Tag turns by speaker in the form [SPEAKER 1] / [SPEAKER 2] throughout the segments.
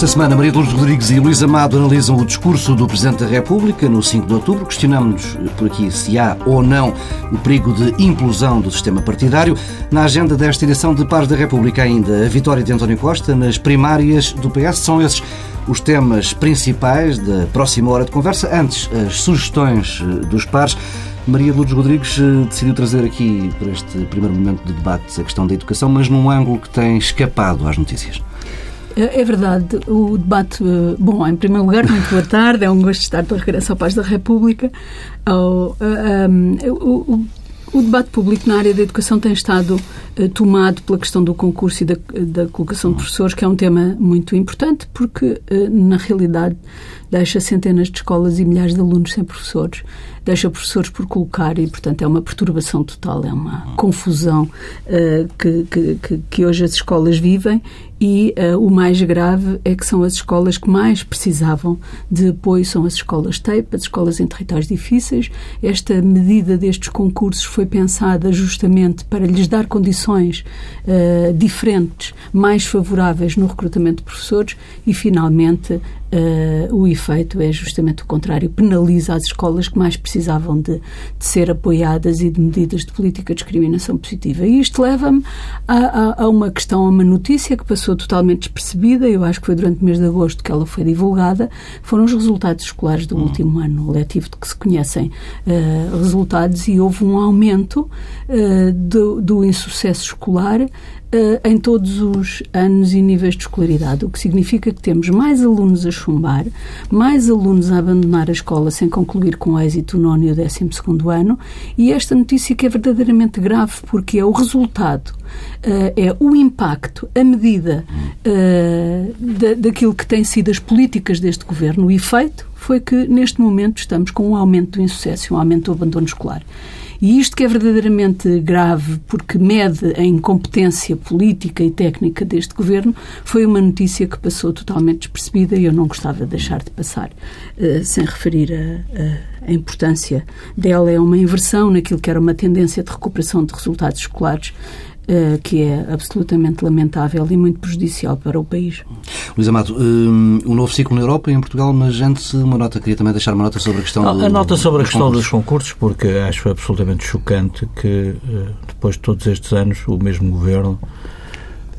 [SPEAKER 1] Esta semana, Maria Lourdes Rodrigues e Luís Amado analisam o discurso do Presidente da República no 5 de outubro. Questionamos por aqui se há ou não o perigo de implosão do sistema partidário. Na agenda desta edição de Pares da República, ainda a vitória de António Costa nas primárias do PS. São esses os temas principais da próxima hora de conversa. Antes, as sugestões eh, dos pares. Maria Lourdes Rodrigues eh, decidiu trazer aqui, para este primeiro momento de debate, a questão da educação, mas num ângulo que tem escapado às notícias.
[SPEAKER 2] É, é verdade, o debate. Eh, bom, em primeiro lugar, muito boa tarde, é um gosto estar para regresso ao Paz da República. O, o, o debate público na área da educação tem estado uh, tomado pela questão do concurso e da, da, colocação de professores, que é um tema muito importante, porque, uh, na realidade, deixa centenas de escolas e milhares de alunos sem professores. Deixa professores por colocar e, portanto, é uma perturbação total, é uma confusão uh, que, que, que, hoje as escolas vivem e uh, o mais grave é que são as escolas que mais precisavam de apoio, são as escolas TAPE, as escolas em territórios difíceis. Esta medida destes concursos foi pensada justamente para lhes dar condições uh, diferentes, mais favoráveis no recrutamento de professores e, finalmente, Uh, o efeito é justamente o contrário, penaliza as escolas que mais precisavam de, de, ser apoiadas e de medidas de política de discriminação positiva. E isto leva-me a, a, a, uma questão, a uma notícia que passou totalmente despercebida, eu acho que foi durante o mês de agosto que ela foi divulgada, foram os resultados escolares do hum. último ano letivo, de que se conhecem uh, resultados, e houve um aumento uh, do, do insucesso escolar uh, em todos os anos e níveis de escolaridade, o que significa que temos mais alunos a chumbar, mais alunos a abandonar a escola sem concluir com êxito o nono e o décimo segundo ano, e esta notícia que é verdadeiramente grave porque é o resultado Uh, é o impacto, a medida uh, da, daquilo que têm sido as políticas deste governo. O efeito foi que, neste momento, estamos com um aumento do insucesso, um aumento do abandono escolar. E isto que é verdadeiramente grave, porque mede a incompetência política e técnica deste governo, foi uma notícia que passou totalmente despercebida e eu não gostava de deixar de passar uh, sem referir a, a, a, importância dela. É uma inversão naquilo que era uma tendência de recuperação de resultados escolares Uh, que é absolutamente lamentável e muito prejudicial para o país.
[SPEAKER 1] Luís Amado, um, um novo ciclo na Europa e em Portugal, mas antes uma nota, queria também deixar uma nota sobre a questão
[SPEAKER 3] A
[SPEAKER 1] do,
[SPEAKER 3] nota sobre a questão
[SPEAKER 1] concursos.
[SPEAKER 3] dos concursos, porque acho absolutamente chocante que, uh, depois de todos estes anos, o mesmo governo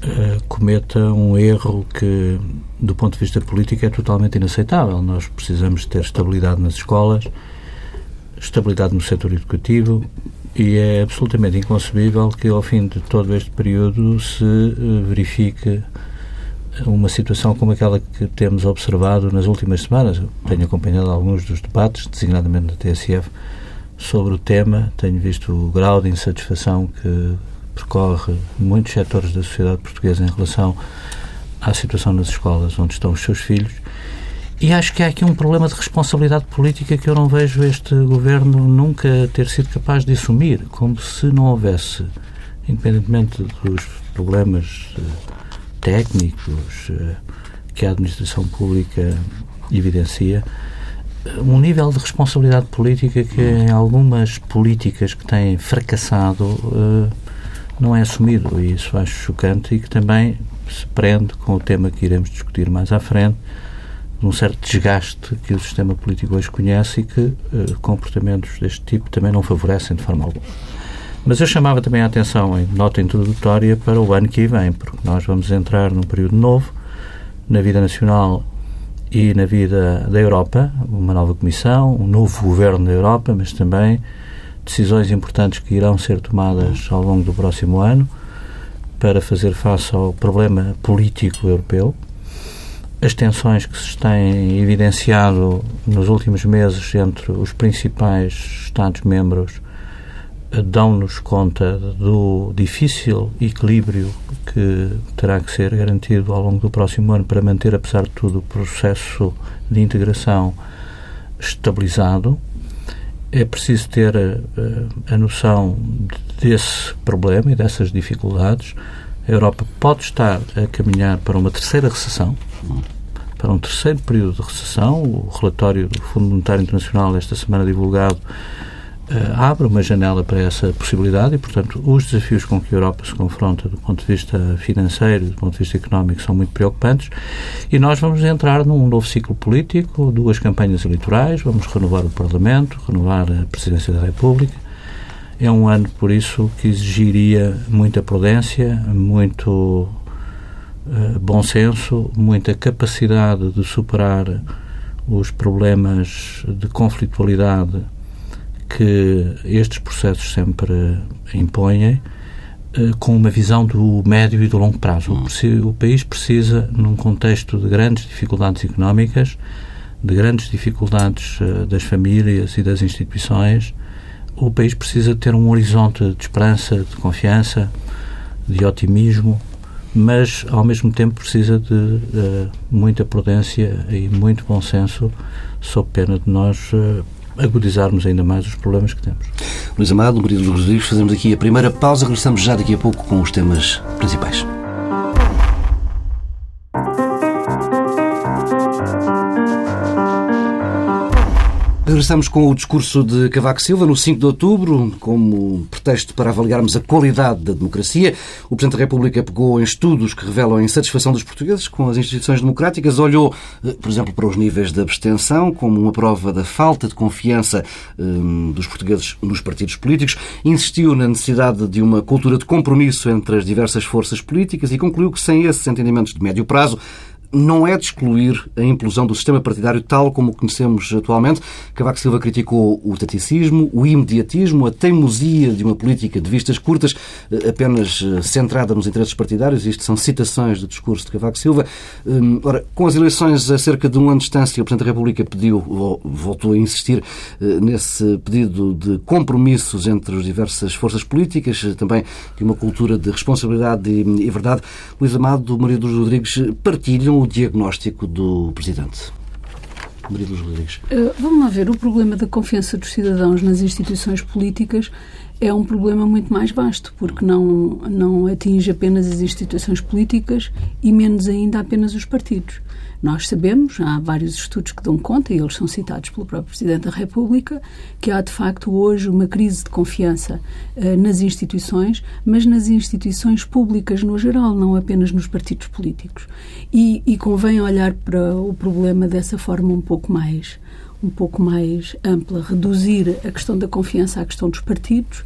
[SPEAKER 3] uh, cometa um erro que, do ponto de vista político, é totalmente inaceitável. Nós precisamos ter estabilidade nas escolas, estabilidade no setor educativo, e é absolutamente inconcebível que, ao fim de todo este período, se eh, verifique uma situação como aquela que temos observado nas últimas semanas. Tenho acompanhado alguns dos debates, designadamente na TSF, sobre o tema. Tenho visto o grau de insatisfação que percorre muitos setores da sociedade portuguesa em relação à situação nas escolas onde estão os seus filhos e acho que há aqui um problema de responsabilidade política que eu não vejo este governo nunca ter sido capaz de assumir, como se não houvesse, independentemente dos problemas eh, técnicos eh, que a administração pública evidencia, um nível de responsabilidade política que em algumas políticas que têm fracassado eh, não é assumido. E isso acho chocante e que também se prende com o tema que iremos discutir mais à frente num certo desgaste que o sistema político hoje conhece e que uh, comportamentos deste tipo também não favorecem de forma alguma. Mas eu chamava também a atenção, em nota introdutória, para o ano que vem, porque nós vamos entrar num período novo na vida nacional e na vida da Europa, uma nova Comissão, um novo governo da Europa, mas também decisões importantes que irão ser tomadas ao longo do próximo ano para fazer face ao problema político europeu, as tensões que se têm evidenciado nos últimos meses entre os principais Estados-membros eh, dão-nos conta do difícil equilíbrio que terá que ser garantido ao longo do próximo ano para manter, apesar de tudo, o processo de integração estabilizado. É preciso ter a, eh, a noção desse problema e dessas dificuldades. A Europa pode estar a caminhar para uma terceira recessão, para um terceiro período de recessão. O relatório do Fundo Monetário Internacional, esta semana divulgado, abre uma janela para essa possibilidade e, portanto, os desafios com que a Europa se confronta do ponto de vista financeiro, do ponto de vista económico, são muito preocupantes e nós vamos entrar num novo ciclo político, duas campanhas eleitorais, vamos renovar o Parlamento, renovar a Presidência da República. É um ano, por isso, que exigiria muita prudência, muito uh, bom senso, muita capacidade de superar os problemas de conflitualidade que estes processos sempre impõem, eh, com uma visão do médio e do longo prazo. Hum. O país precisa, num contexto de grandes dificuldades económicas, de grandes dificuldades eh, das famílias e das instituições, o país precisa ter um horizonte de esperança, de confiança, de otimismo, mas ao mesmo tempo precisa de uh, muita prudência e muito bom senso, sob pena de nós uh, agudizarmos ainda mais os problemas que temos.
[SPEAKER 1] Luís Amado, Maria dos Rodrigues, fazemos aqui a primeira pausa, regressamos já daqui a pouco com os temas principais. Regressamos com o discurso de Cavaco Silva no 5 de outubro, como pretexto para avaliarmos a qualidade da democracia. O Presidente da República pegou em estudos que revelam a insatisfação dos portugueses com as instituições democráticas, olhou, eh, por exemplo, para os níveis de abstenção como uma prova da falta de confiança um, dos portugueses nos partidos políticos, insistiu na necessidade de uma cultura de compromisso entre as diversas forças políticas e concluiu que sem esses entendimentos de médio prazo não é de excluir a implosão do sistema partidário tal como o conhecemos atualmente. Cavaco Silva criticou o taticismo, o imediatismo, a teimosia de uma política de vistas curtas, eh, apenas eh, centrada nos interesses partidários. Isto são citações do discurso de Cavaco Silva. Hum, ora, com as eleições a cerca de um ano de distância, o Presidente da República pediu, voltou a insistir eh, nesse pedido de compromissos entre as diversas forças políticas, também de uma cultura de responsabilidade e verdade. Luís Amado, Maria dos Rodrigues partilham o diagnóstico do Presidente? Maria dos Rodrigues.
[SPEAKER 2] Uh, vamos lá ver. O problema da confiança dos cidadãos nas instituições políticas é um problema muito mais vasto, porque não, não atinge apenas as instituições políticas e menos ainda apenas os partidos. Nós sabemos, há vários estudos que dão conta, e eles são citados pelo próprio Presidente da República, que há de facto hoje uma crise de confiança uh, nas instituições, mas nas instituições públicas no geral, não apenas nos partidos políticos. E, e convém olhar para o problema dessa forma um pouco mais um pouco mais ampla, reduzir a questão da confiança à questão dos partidos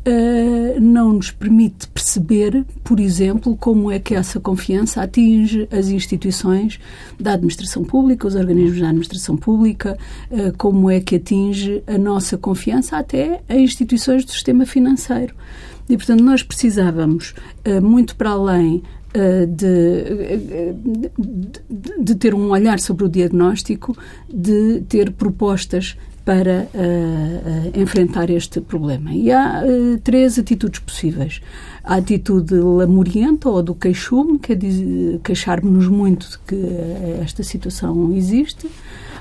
[SPEAKER 2] Uh, não nos permite perceber, por exemplo, como é que essa confiança atinge as instituições da administração pública, os organismos da administração pública, uh, como é que atinge a nossa confiança até a instituições do sistema financeiro. E, portanto, nós precisávamos, uh, muito para além de, de, de, ter um olhar sobre o diagnóstico, de ter propostas para uh, uh, enfrentar este problema. E há uh, três atitudes possíveis. A atitude lamurienta ou do queixume, que é queixar-nos muito de que esta situação existe.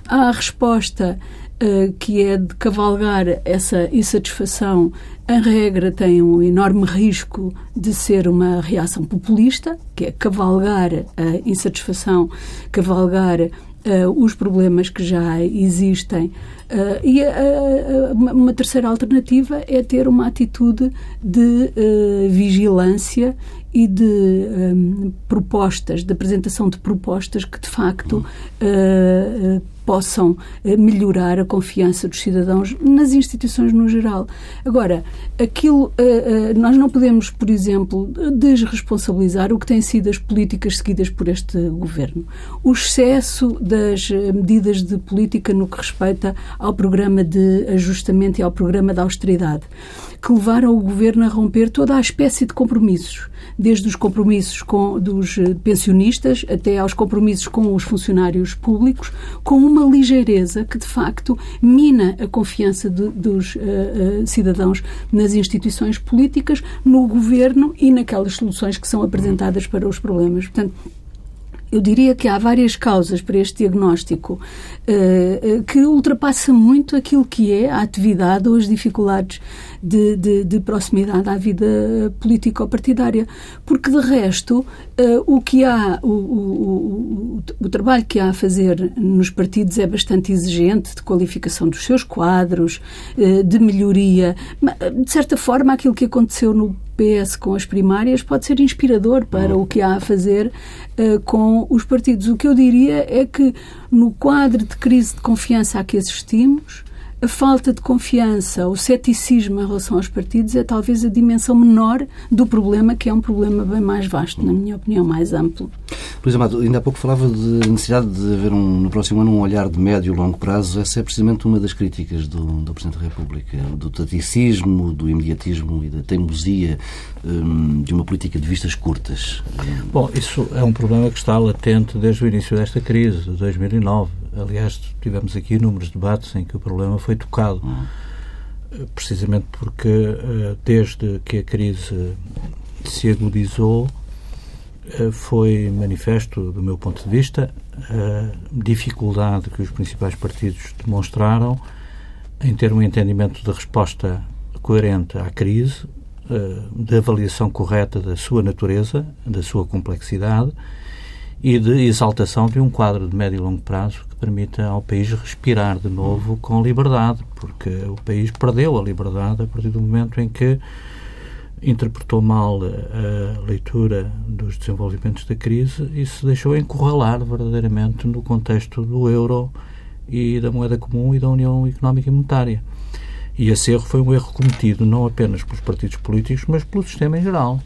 [SPEAKER 2] Há a resposta que é de cavalgar essa insatisfação, em regra tem um enorme risco de ser uma reação populista, que é cavalgar a insatisfação, cavalgar uh, os problemas que já existem. Uh, e uh, uma terceira alternativa é ter uma atitude de vigilância e de um, propostas, de apresentação de propostas que, de facto, uh, possam melhorar a confiança dos cidadãos nas instituições no geral. Agora, aquilo, uh, uh, nós não podemos, por exemplo, desresponsabilizar o que têm sido as políticas seguidas por este governo. O excesso das medidas de política no que respeita ao programa de ajustamento e ao programa de austeridade que levaram o governo a romper toda a espécie de compromissos, desde os compromissos com, dos eh, pensionistas até aos compromissos com os funcionários públicos, com uma ligeireza que, de facto, mina a confiança de, dos uh, cidadãos nas instituições políticas, no governo e naquelas soluções que são apresentadas para os problemas. Portanto, eu diria que há várias causas para este diagnóstico uh, que ultrapassa muito aquilo que é a atividade ou as dificuldades de, de, de proximidade à vida político-partidária. Porque, de resto, uh, o que há, o, o, o, o, trabalho que há a fazer nos partidos é bastante exigente de qualificação dos seus quadros, de melhoria. De certa forma, aquilo que aconteceu no PS com as primárias pode ser inspirador para o que há a fazer uh, com os partidos. O que eu diria é que, no quadro de crise de confiança a que assistimos, a falta de confiança, o ceticismo em relação aos partidos é talvez a dimensão menor do problema, que é um problema bem mais vasto, na minha opinião, mais amplo.
[SPEAKER 1] Luís Amado, ainda há pouco falava de necessidade de haver um, no próximo ano um olhar de médio e longo prazo. Essa é precisamente uma das críticas do, do Presidente da República, do taticismo, do imediatismo e da teimosia de uma política de vistas curtas.
[SPEAKER 3] Bom, isso é um problema que está latente desde o início desta crise, de 2009 Aliás, tivemos aqui inúmeros debates em que o problema foi tocado, uhum. precisamente porque eh, desde que a crise se agudizou, eh, foi manifesto, do meu ponto de vista, a dificuldade que os principais partidos demonstraram em ter um entendimento de resposta coerente à crise, de avaliação correta da sua natureza, da sua complexidade e de exaltação de um quadro de médio e longo prazo que permita ao país respirar de novo com liberdade, porque o país perdeu a liberdade a partir do momento em que interpretou mal a leitura dos desenvolvimentos da crise e se deixou encurralar verdadeiramente no contexto do euro e da moeda comum e da União Económica e Monetária. E esse erro foi um erro cometido não apenas pelos partidos políticos, mas pelo sistema em geral,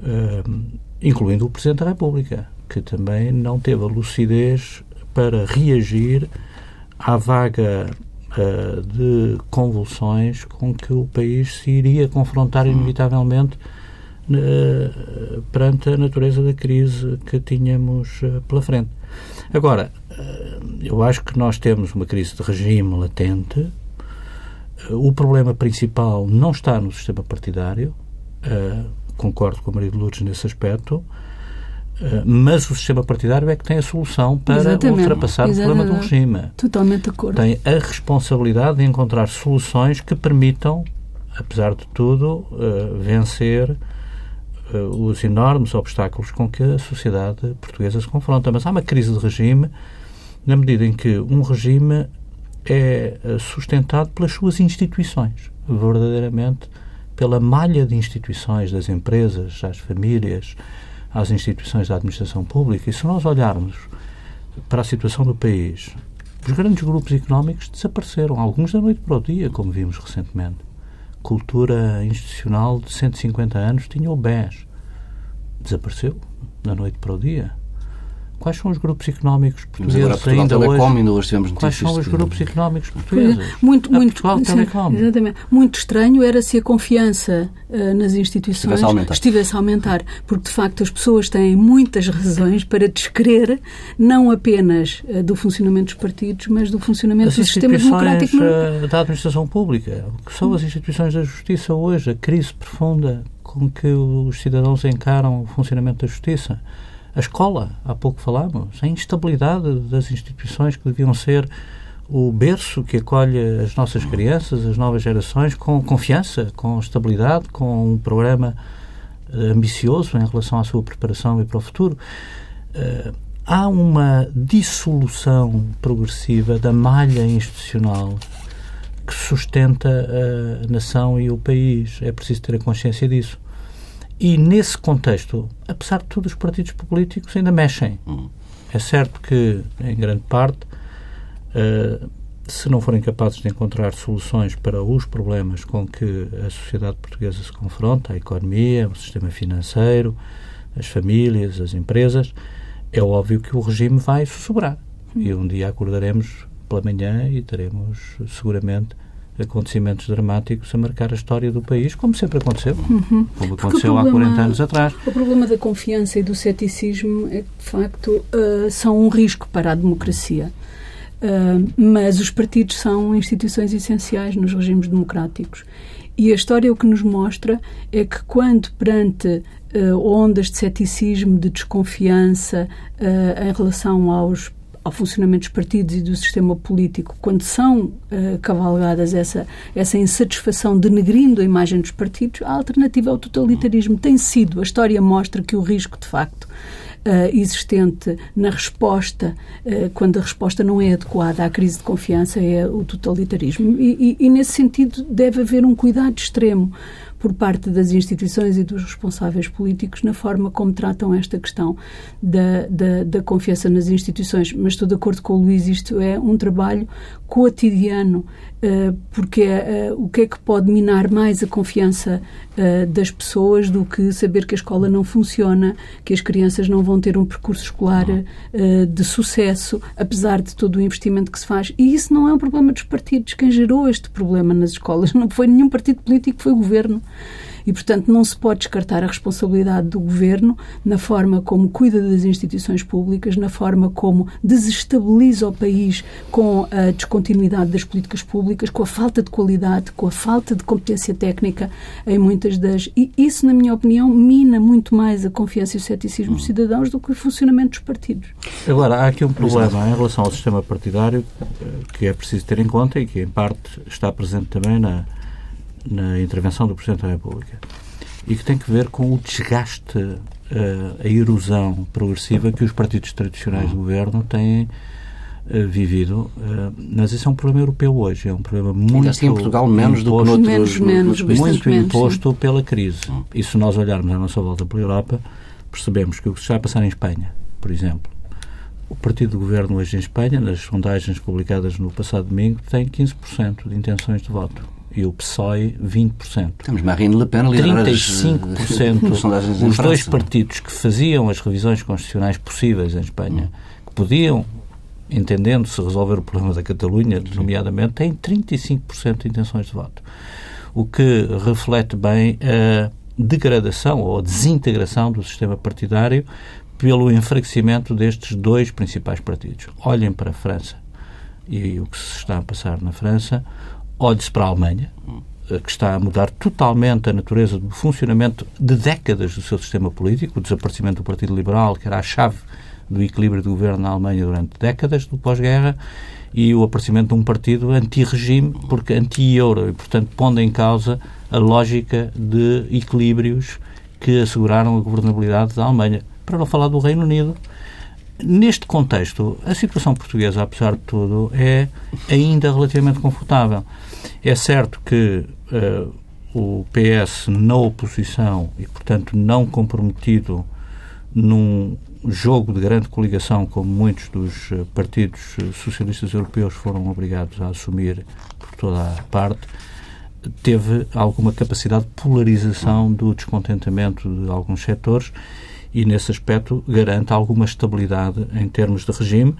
[SPEAKER 3] uh, incluindo o Presidente da República que também não teve a lucidez para reagir à vaga uh, de convulsões com que o país se iria confrontar inevitavelmente uh, perante a natureza da crise que tínhamos pela frente. Agora, eu acho que nós temos uma crise de regime latente. O problema principal não está no sistema partidário. concordo com a Maria de Lourdes nesse aspecto eh, mas o sistema partidário é que tem a solução para Exatamente. ultrapassar Exatamente. o problema do regime.
[SPEAKER 2] Totalmente de acordo.
[SPEAKER 3] Tem a responsabilidade de encontrar soluções que permitam, apesar de tudo, uh, vencer uh, os enormes obstáculos com que a sociedade portuguesa se confronta. Mas há uma crise de regime na medida em que um regime é sustentado pelas suas instituições, verdadeiramente pela malha de instituições das empresas, às famílias, às instituições da administração pública. E se nós olharmos para a situação do país, os grandes grupos económicos desapareceram, alguns da noite para o dia, como vimos recentemente. Cultura institucional de 150 anos tinha o BES. Desapareceu da noite para o dia. Quais são os grupos económicos portugueses
[SPEAKER 1] Mas agora, ainda
[SPEAKER 3] hoje?
[SPEAKER 1] Ainda hoje tivemos
[SPEAKER 3] Quais são os grupos económicos portugueses?
[SPEAKER 2] Muito,
[SPEAKER 3] a
[SPEAKER 2] muito,
[SPEAKER 3] Portugal Telecom.
[SPEAKER 2] Exatamente. Muito estranho era se a confiança uh, nas instituições estivesse a, estivesse a, aumentar, porque de facto as pessoas têm muitas razões para descrer não apenas uh, do funcionamento dos partidos, mas do funcionamento
[SPEAKER 3] as
[SPEAKER 2] do sistema democrático.
[SPEAKER 3] Uh, da administração pública, o que são as instituições da justiça hoje, a crise profunda com que os cidadãos encaram o funcionamento da justiça a escola, há pouco falámos, a instabilidade das instituições que deviam ser o berço que acolhe as nossas crianças, as novas gerações, com confiança, com estabilidade, com um programa eh, ambicioso em relação à sua preparação e para o futuro. Uh, há uma dissolução progressiva da malha institucional que sustenta a nação e o país. É preciso ter a consciência disso. E nesse contexto, apesar de tudo, os partidos políticos ainda mexem. Hum. É certo que, em grande parte, uh, se não forem capazes de encontrar soluções para os problemas com que a sociedade portuguesa se confronta, a economia, o sistema financeiro, as famílias, as empresas, é óbvio que o regime vai sussurrar. E um dia acordaremos pela manhã e teremos seguramente acontecimentos dramáticos a marcar a história do país, como sempre aconteceu, uhum. como aconteceu problema, há 40 anos atrás.
[SPEAKER 2] O problema da confiança e do ceticismo é que, de facto, uh, são um risco para a democracia. Uh, mas os partidos são instituições essenciais nos regimes democráticos. e a história o que nos mostra é que quando perante uh, ondas de ceticismo, de desconfiança em relação aos ao funcionamento dos partidos e do sistema político, quando são uh, cavalgadas essa, essa insatisfação denegrindo a imagem dos partidos, a alternativa ao totalitarismo tem sido. A história mostra que o risco, de facto, uh, existente na resposta, uh, quando a resposta não é adequada à crise de confiança, é o totalitarismo. E, e, e nesse sentido, deve haver um cuidado extremo por parte das instituições e dos responsáveis políticos na forma como tratam esta questão da, da, da confiança nas instituições. Mas estou de acordo com o Luís, isto é um trabalho cotidiano, uh, porque uh, o que é que pode minar mais a confiança uh, das pessoas do que saber que a escola não funciona, que as crianças não vão ter um percurso escolar de sucesso, apesar de todo o investimento que se faz. E isso não é um problema dos partidos. Quem gerou este problema nas escolas não foi nenhum partido político, foi o governo. E, portanto, não se pode descartar a responsabilidade do governo na forma como cuida das instituições públicas, na forma como desestabiliza o país com a descontinuidade das políticas públicas, com a falta de qualidade, com a falta de competência técnica em muitas das. E isso, na minha opinião, mina muito mais a confiança e o ceticismo dos cidadãos do que o funcionamento dos partidos.
[SPEAKER 3] Agora, há aqui um problema em relação ao sistema partidário eh, que é preciso ter em conta e que, em parte, está presente também na na intervenção do Presidente da República e que tem que ver com o desgaste, uh, a erosão progressiva que os partidos tradicionais do governo têm uh, vivido. Uh, mas isso é um problema europeu hoje, é um problema muito.
[SPEAKER 1] assim em Portugal menos
[SPEAKER 3] imposto,
[SPEAKER 1] do que
[SPEAKER 2] noutros, menos,
[SPEAKER 3] menos, muito imposto sim. pela crise. E se nós olharmos à nossa volta pela Europa, percebemos que o que se está a passar em Espanha, por exemplo, o partido do governo hoje em Espanha, nas sondagens publicadas no passado domingo, tem 15% de intenções de voto e o PSOE 20%.
[SPEAKER 1] Temos Marine Le Pen a
[SPEAKER 3] 35%. os dois partidos que faziam as revisões constitucionais possíveis em Espanha, que podiam, entendendo-se, resolver o problema da Catalunha, nomeadamente, têm 35% de intenções de voto. O que reflete bem a degradação ou a desintegração do sistema partidário pelo enfraquecimento destes dois principais partidos. Olhem para a França e o que se está a passar na França, olhe-se para a Alemanha, eh, que está a mudar totalmente a natureza do funcionamento de décadas do seu sistema político, o desaparecimento do Partido Liberal, que era a chave do equilíbrio do governo na Alemanha durante décadas do pós-guerra, e o aparecimento de um partido anti-regime, porque anti-euro, e, portanto, pondo em causa a lógica de equilíbrios que asseguraram a governabilidade da Alemanha. Para não falar do Reino Unido, Neste contexto, a situação portuguesa, apesar de tudo, é ainda relativamente confortável. É certo que uh, o PS na oposição e, portanto, não comprometido num jogo de grande coligação, como muitos dos eh, partidos eh, socialistas europeus foram obrigados a assumir por toda a parte, teve alguma capacidade de polarização do descontentamento de alguns setores e, nesse aspecto, garante alguma estabilidade em termos de regime.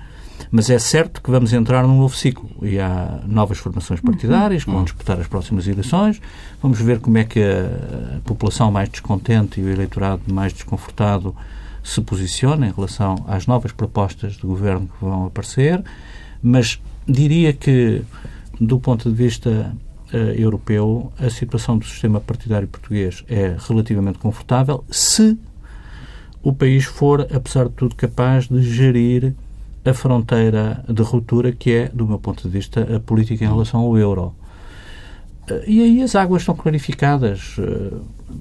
[SPEAKER 3] Mas é certo que vamos entrar num novo ciclo e há novas formações partidárias que vão disputar as próximas eleições. Vamos ver como é que a população mais descontente e o eleitorado mais desconfortado se posiciona em relação às novas propostas de governo que vão aparecer. Mas diria que, do ponto de vista uh, europeu, a situação do sistema partidário português é relativamente confortável se o país for, apesar de tudo, capaz de gerir a fronteira de ruptura que é, do meu ponto de vista, a política em relação ao euro. Eh, e aí as águas estão clarificadas eh,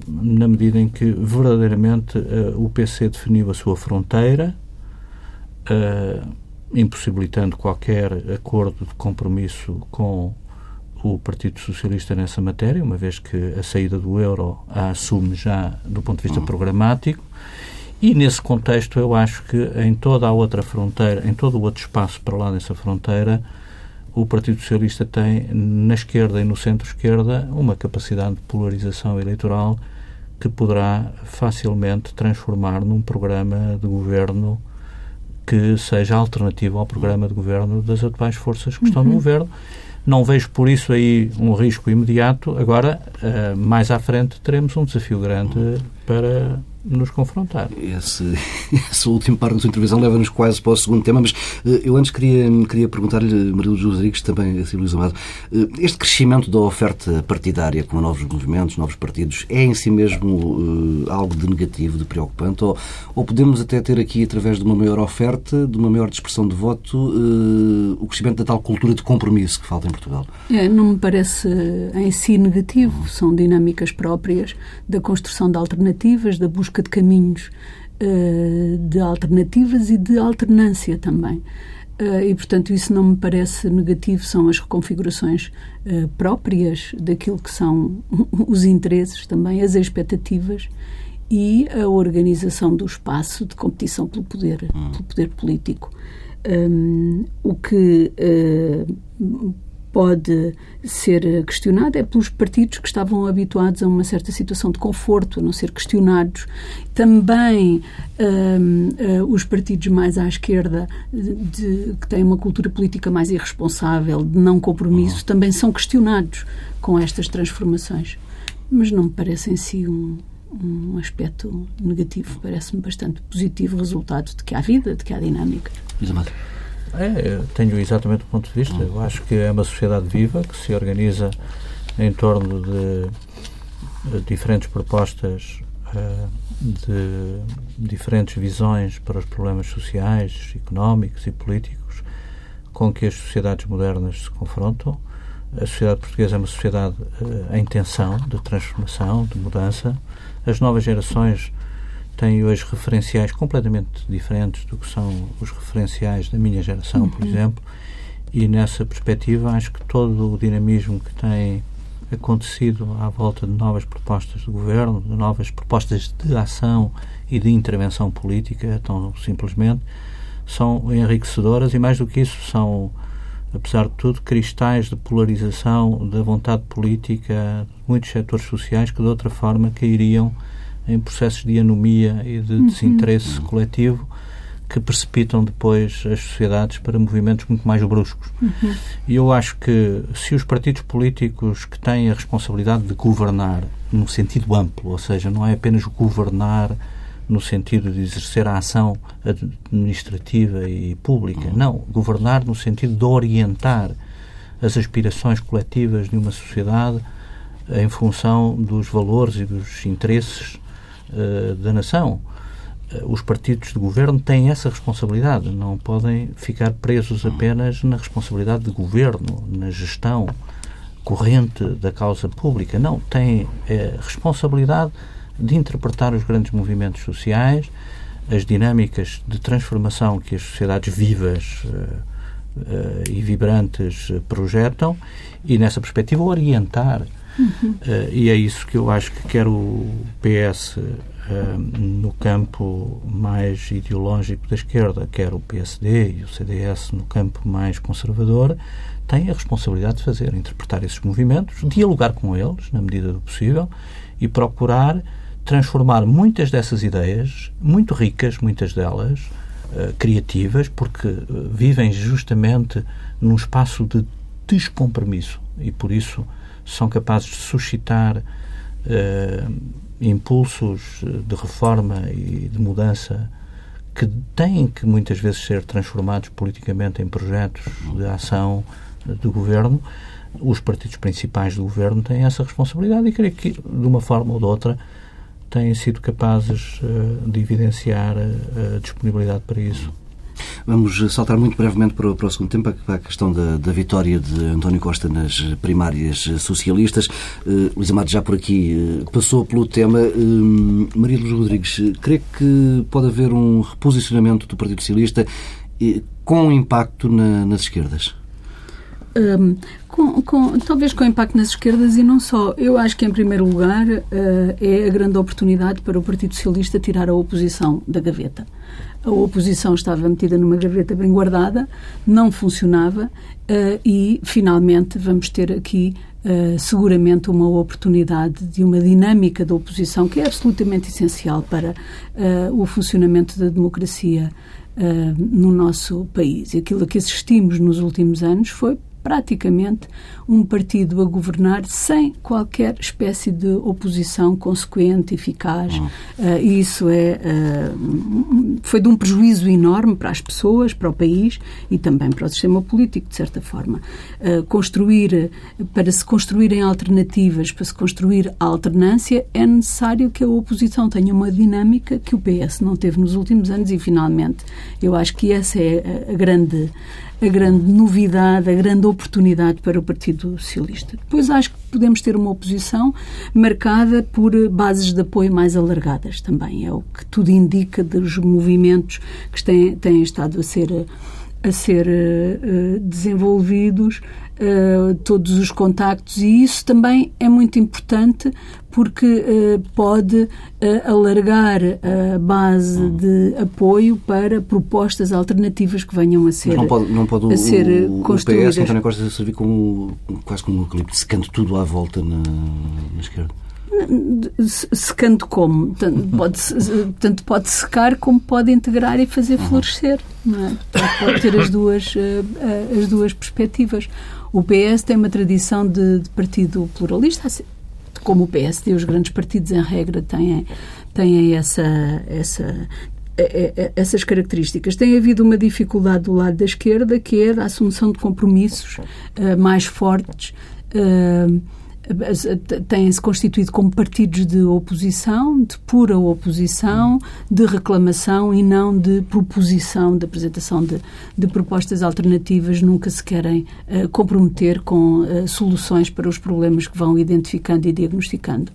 [SPEAKER 3] na medida em que verdadeiramente eh, o PC definiu a sua fronteira, impossibilitando qualquer acordo de compromisso com o Partido Socialista nessa matéria, uma vez que a saída do euro a assume já do ponto de vista programático e nesse contexto eu acho que em toda a outra fronteira, em todo o outro espaço para lá dessa fronteira, o Partido Socialista tem na esquerda e no centro-esquerda uma capacidade de polarização eleitoral que poderá facilmente transformar num programa de governo que seja alternativo ao programa de governo das atuais forças que estão no uhum. governo. Não vejo por isso aí um risco imediato. Agora, uh, mais à frente, teremos um desafio grande para nos confrontar.
[SPEAKER 1] Esse, esse último parte da sua intervenção leva-nos quase para o segundo tema, mas uh, eu antes queria, queria perguntar-lhe, Maria Luz Rodrigues, também assim, Luís Amado, uh, este crescimento da oferta partidária com novos movimentos, novos partidos, é em si mesmo uh, algo de negativo, de preocupante, ou, ou podemos até ter aqui, através de uma maior oferta, de uma maior dispersão de voto, o crescimento da tal cultura de compromisso que falta em Portugal?
[SPEAKER 2] É, não me parece em si negativo, são dinâmicas próprias da construção de alternativas, da busca de caminhos uh, de alternativas e de alternância também. Uh, e, portanto, isso não me parece negativo, são as reconfigurações uh, próprias daquilo que são os interesses também, as expectativas e a organização do espaço de competição pelo poder, hum. pelo poder político. Um, o que uh, pode ser questionado é pelos partidos que estavam habituados a uma certa situação de conforto, a não ser questionados. Também um, uh, os partidos mais à esquerda, de, que têm uma cultura política mais irresponsável, de não compromisso, uhum. também são questionados com estas transformações. Mas não me parece em si um, um aspecto negativo, parece-me bastante positivo o resultado de que há vida, de que há dinâmica.
[SPEAKER 1] Exatamente.
[SPEAKER 3] É, tenho exatamente o ponto de vista. Eu acho que é uma sociedade viva que se organiza em torno de, diferentes propostas, eh, de diferentes visões para os problemas sociais, económicos e políticos com que as sociedades modernas se confrontam. A sociedade portuguesa é uma sociedade eh, em tensão, de transformação, de mudança. As novas gerações tem hoje referenciais completamente diferentes do que são os referenciais da minha geração, por uhum. exemplo, e nessa perspectiva acho que todo o dinamismo que tem acontecido à volta de novas propostas do governo, de novas propostas de ação e de intervenção política, tão simplesmente, são enriquecedoras e mais do que isso são apesar de tudo, cristais de polarização da vontade política de muitos setores sociais que de outra forma cairiam em processos de anomia e de uhum. desinteresse coletivo que precipitam depois as sociedades para movimentos muito mais bruscos. Uhum. E eu acho que se os partidos políticos que têm a responsabilidade de governar no sentido amplo, ou seja, não é apenas governar no sentido de exercer a ação administrativa e pública, uhum. não, governar no sentido de orientar as aspirações coletivas de uma sociedade em função dos valores e dos interesses uh, da nação. Uh, os partidos de governo têm essa responsabilidade, não podem ficar presos apenas na responsabilidade de governo, na gestão corrente da causa pública. Não, têm é, responsabilidade de interpretar os grandes movimentos sociais, as dinâmicas de transformação que as sociedades vivas uh, Uh, e vibrantes projetam e, nessa perspectiva, orientar Uh, e é isso que eu acho que quer o PS eh, no campo mais ideológico da esquerda, quer o PSD e o CDS no campo mais conservador, têm a responsabilidade de fazer, interpretar esses movimentos, dialogar com eles, na medida do possível, e procurar transformar muitas dessas ideias, muito ricas, muitas delas, uh, criativas, porque vivem justamente num espaço de descompromisso. E por isso são capazes de suscitar uh, impulsos de reforma e de mudança que têm que muitas vezes ser transformados politicamente em projetos de ação do governo. Os partidos principais do governo têm essa responsabilidade e creio que, de uma forma ou de outra, têm sido capazes uh, de evidenciar a disponibilidade para isso.
[SPEAKER 1] Vamos saltar muito brevemente para o, para o segundo tempo, para a questão da, da, vitória de António Costa nas primárias socialistas. Uh, Luís Amado já por aqui uh, passou pelo tema. Uh, Maria Luz Rodrigues, crê que pode haver um reposicionamento do Partido Socialista com impacto na, nas esquerdas?
[SPEAKER 2] Um, com, com, talvez com impacto nas esquerdas e não só. Eu acho que, em primeiro lugar, uh, é a grande oportunidade para o Partido Socialista tirar a oposição da gaveta. A oposição estava metida numa gaveta bem guardada, não funcionava uh, e, finalmente, vamos ter aqui uh, seguramente uma oportunidade de uma dinâmica da oposição que é absolutamente essencial para o funcionamento da democracia no nosso país. Aquilo a que assistimos nos últimos anos foi praticamente um partido a governar sem qualquer espécie de oposição consequente, eficaz. Uhum. Uh, e isso é, uh, foi de um prejuízo enorme para as pessoas, para o país e também para o sistema político, de certa forma. Uh, construir, para se construírem alternativas, para se construir a alternância, é necessário que a oposição tenha uma dinâmica que o PS não teve nos últimos anos e, finalmente, eu acho que essa é a grande a grande novidade, a grande oportunidade para o Partido Socialista. Depois acho que podemos ter uma oposição marcada por bases de apoio mais alargadas também. É o que tudo indica dos movimentos que têm, têm estado a ser a ser uh, desenvolvidos uh, todos os contactos e isso também é muito importante porque uh, pode alargar a base hum. de apoio para propostas alternativas que venham a ser Mas
[SPEAKER 1] não pode, não pode a ser o, construídas. O PS, António Costa, servir como quase como um eucalipto, secando tudo à volta na, na esquerda?
[SPEAKER 2] Secando como? Tanto pode, tanto pode secar como pode integrar e fazer uhum. florescer. É? pode ter as duas, eh, eh, as duas perspectivas. O PS tem uma tradição de, de partido pluralista, assim, como o PSD, os grandes partidos, em regra, têm, têm essa, essa, eh, essas características. Tem havido uma dificuldade do lado da esquerda, que é a assunção de compromissos uh, mais fortes. Uh, têm-se constituído como partidos de oposição, de pura oposição, de reclamação e não de proposição, de apresentação de, de propostas alternativas, nunca se querem uh, comprometer com uh, soluções para os problemas que vão identificando e diagnosticando.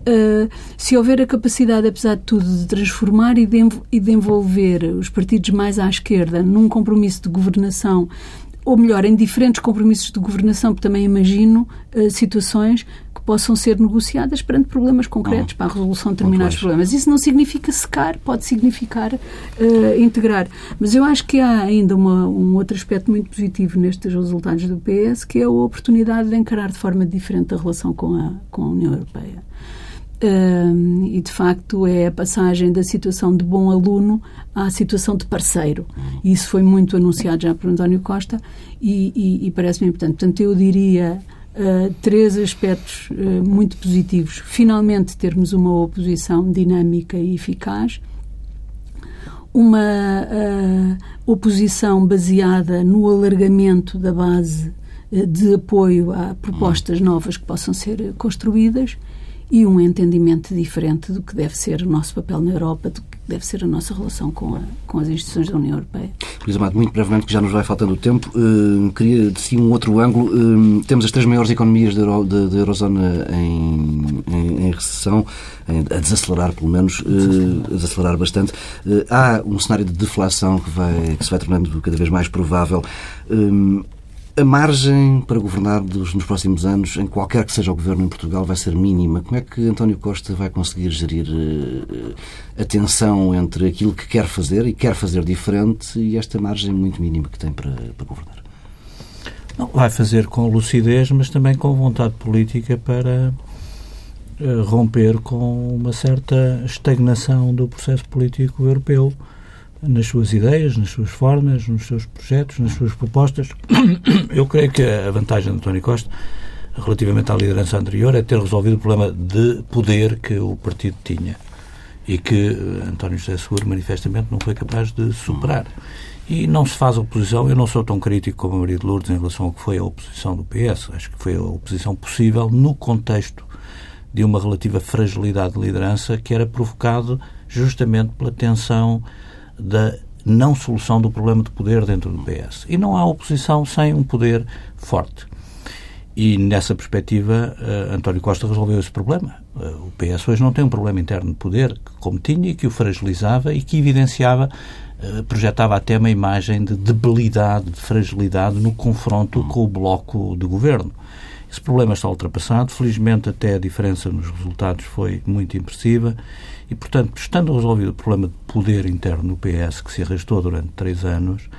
[SPEAKER 2] Uh, se houver a capacidade, apesar de tudo, de transformar e de, e de envolver os partidos mais à esquerda num compromisso de governação ou melhor, em diferentes compromissos de governação, porque também imagino uh, situações que possam ser negociadas perante problemas concretos para a resolução de determinados problemas. Isso não significa secar, pode significar uh, integrar. Mas eu acho que há ainda uma, um outro aspecto muito positivo nestes resultados do PS, que é a oportunidade de encarar de forma diferente a relação com a, com a União Europeia. E de facto é a passagem da situação de bom aluno à situação de parceiro. Isso foi muito anunciado já por António Costa e, e, e parece-me importante. Portanto, eu diria uh, três aspectos uh, muito positivos. Finalmente, termos uma oposição dinâmica e eficaz, uma uh, oposição baseada no alargamento da base de apoio a propostas novas que possam ser construídas e um entendimento diferente do que deve ser o nosso papel na Europa, do que deve ser a nossa relação com, a, com as instituições da União Europeia.
[SPEAKER 1] Luís Amado, muito brevemente, que já nos vai faltando o tempo, uh, queria de si um outro ângulo. Uh, temos as três maiores economias da, Euro, Eurozona em, em, em recessão, em, a desacelerar pelo menos, uh, a desacelerar bastante. há um cenário de deflação que, vai, que se vai tornando cada vez mais provável. A margem para governar nos próximos anos, em qualquer que seja o governo em Portugal, vai ser mínima. Como é que António Costa vai conseguir gerir uh, a tensão entre aquilo que quer fazer e quer fazer diferente e esta margem muito mínima que tem para, para governar?
[SPEAKER 3] Não, vai fazer com lucidez, mas também com vontade política para uh, romper com uma certa estagnação do processo político europeu nas suas ideias, nas suas formas, nos seus projetos, nas suas propostas. Eu creio que a vantagem de António Costa, relativamente à liderança anterior, é ter resolvido o problema de poder que o partido tinha e que eh, António José Seguro manifestamente não foi capaz de superar. E não se faz oposição, eu não sou tão crítico como a Maria de Lourdes em relação ao que foi a oposição do PS, acho que foi a oposição possível no contexto de uma relativa fragilidade de liderança que era provocado justamente pela tensão da não solução do problema de poder dentro do PS. E não há oposição sem um poder forte. E nessa perspectiva, uh, António Costa resolveu esse problema. Uh, o PS hoje não tem um problema interno de poder, como tinha, e que o fragilizava e que evidenciava, uh, projetava até uma imagem de debilidade, de fragilidade no confronto com o bloco de governo. Esse problema está ultrapassado. Felizmente, até a diferença nos resultados foi muito impressiva e, portanto, estando resolvido o problema de poder interno no PS, que se arrastou durante três anos,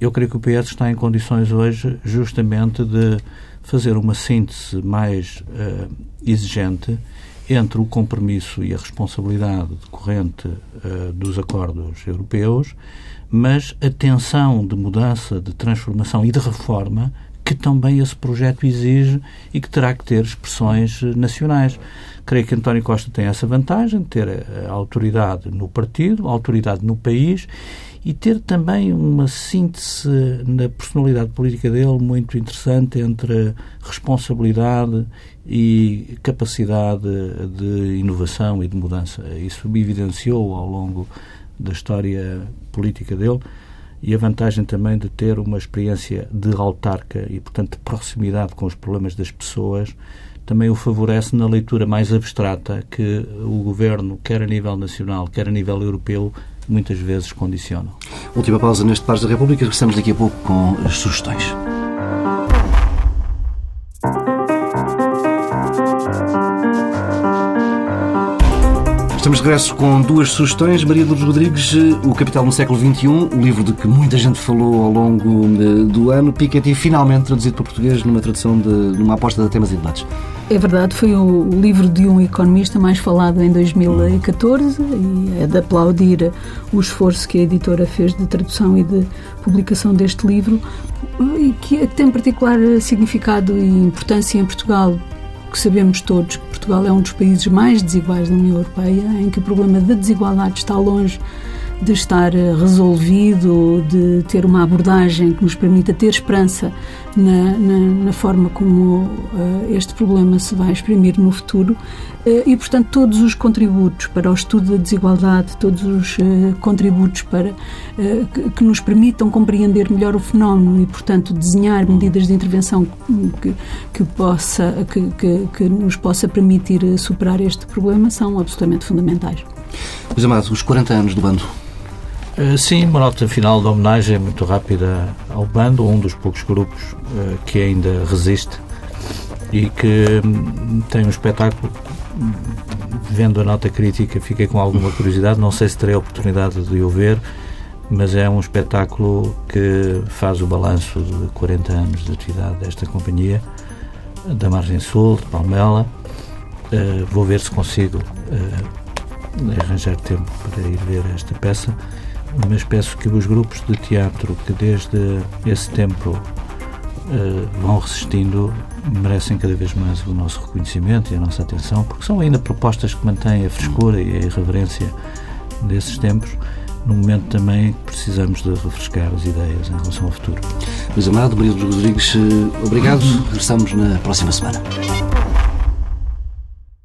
[SPEAKER 3] eu creio que o PS está em condições hoje justamente de fazer uma síntese mais uh, exigente entre o compromisso e a responsabilidade decorrente uh, dos acordos europeus, mas a tensão de mudança, de transformação e de reforma que também esse projeto exige e que terá que ter expressões nacionais. Creio que António Costa tem essa vantagem ter a autoridade no partido, autoridade no país e ter também uma síntese na personalidade política dele muito interessante entre responsabilidade e capacidade de inovação e de mudança. Isso me evidenciou ao longo da história política dele e a vantagem também de ter uma experiência de autarca e, portanto, de proximidade com os problemas das pessoas também o favorece na leitura mais abstrata que o governo, quer a nível nacional, quer a nível europeu, muitas vezes condicionam.
[SPEAKER 1] Última pausa neste Pares da República, regressamos daqui a pouco com as sugestões. Estamos de regresso com duas sugestões. Maria Lourdes Rodrigues, O Capital no século XXI, o livro de que muita gente falou ao longo do ano. Piketty, finalmente traduzido para português numa tradução de numa aposta de temas e debates.
[SPEAKER 2] É verdade, foi o livro de um economista mais falado em 2014 e é de aplaudir o esforço que a editora fez de tradução e de publicação deste livro e que tem particular significado e importância em Portugal que sabemos todos que Portugal é um dos países mais desiguais da União Europeia, em que o problema da desigualdade está longe de estar eh, resolvido, de ter uma abordagem que nos permita ter esperança na, na, na forma como uh, este problema se vai exprimir no futuro. Uh, e, portanto, todos os contributos para o estudo da desigualdade, todos os uh, contributos para que, que, nos permitam compreender melhor o fenómeno e, portanto, desenhar medidas de intervenção que, que, possa, que, que, que nos possa permitir superar este problema são absolutamente fundamentais.
[SPEAKER 1] Meus amados, os 40 anos do bando
[SPEAKER 3] sim, uma nota final de homenagem muito rápida ao bando, um dos poucos grupos uh, que ainda resiste e que um, tem um espetáculo. Vendo a nota crítica, fiquei com alguma curiosidade. Não sei se terei a oportunidade de o ver, mas é um espetáculo que faz o balanço de 40 anos de atividade desta companhia, da Margem Sul, de Palmela. Uh, vou ver se consigo arranjar tempo para ir ver esta peça mas peço que os grupos de teatro que desde esse tempo uh, vão resistindo merecem cada vez mais o nosso reconhecimento e a nossa atenção, porque são ainda propostas que mantêm a frescura e a irreverência desses tempos, num momento também que precisamos de refrescar as ideias em relação ao futuro.
[SPEAKER 1] Luís Amado, Maria Rodrigues, eh, obrigado. Regressamos na próxima semana.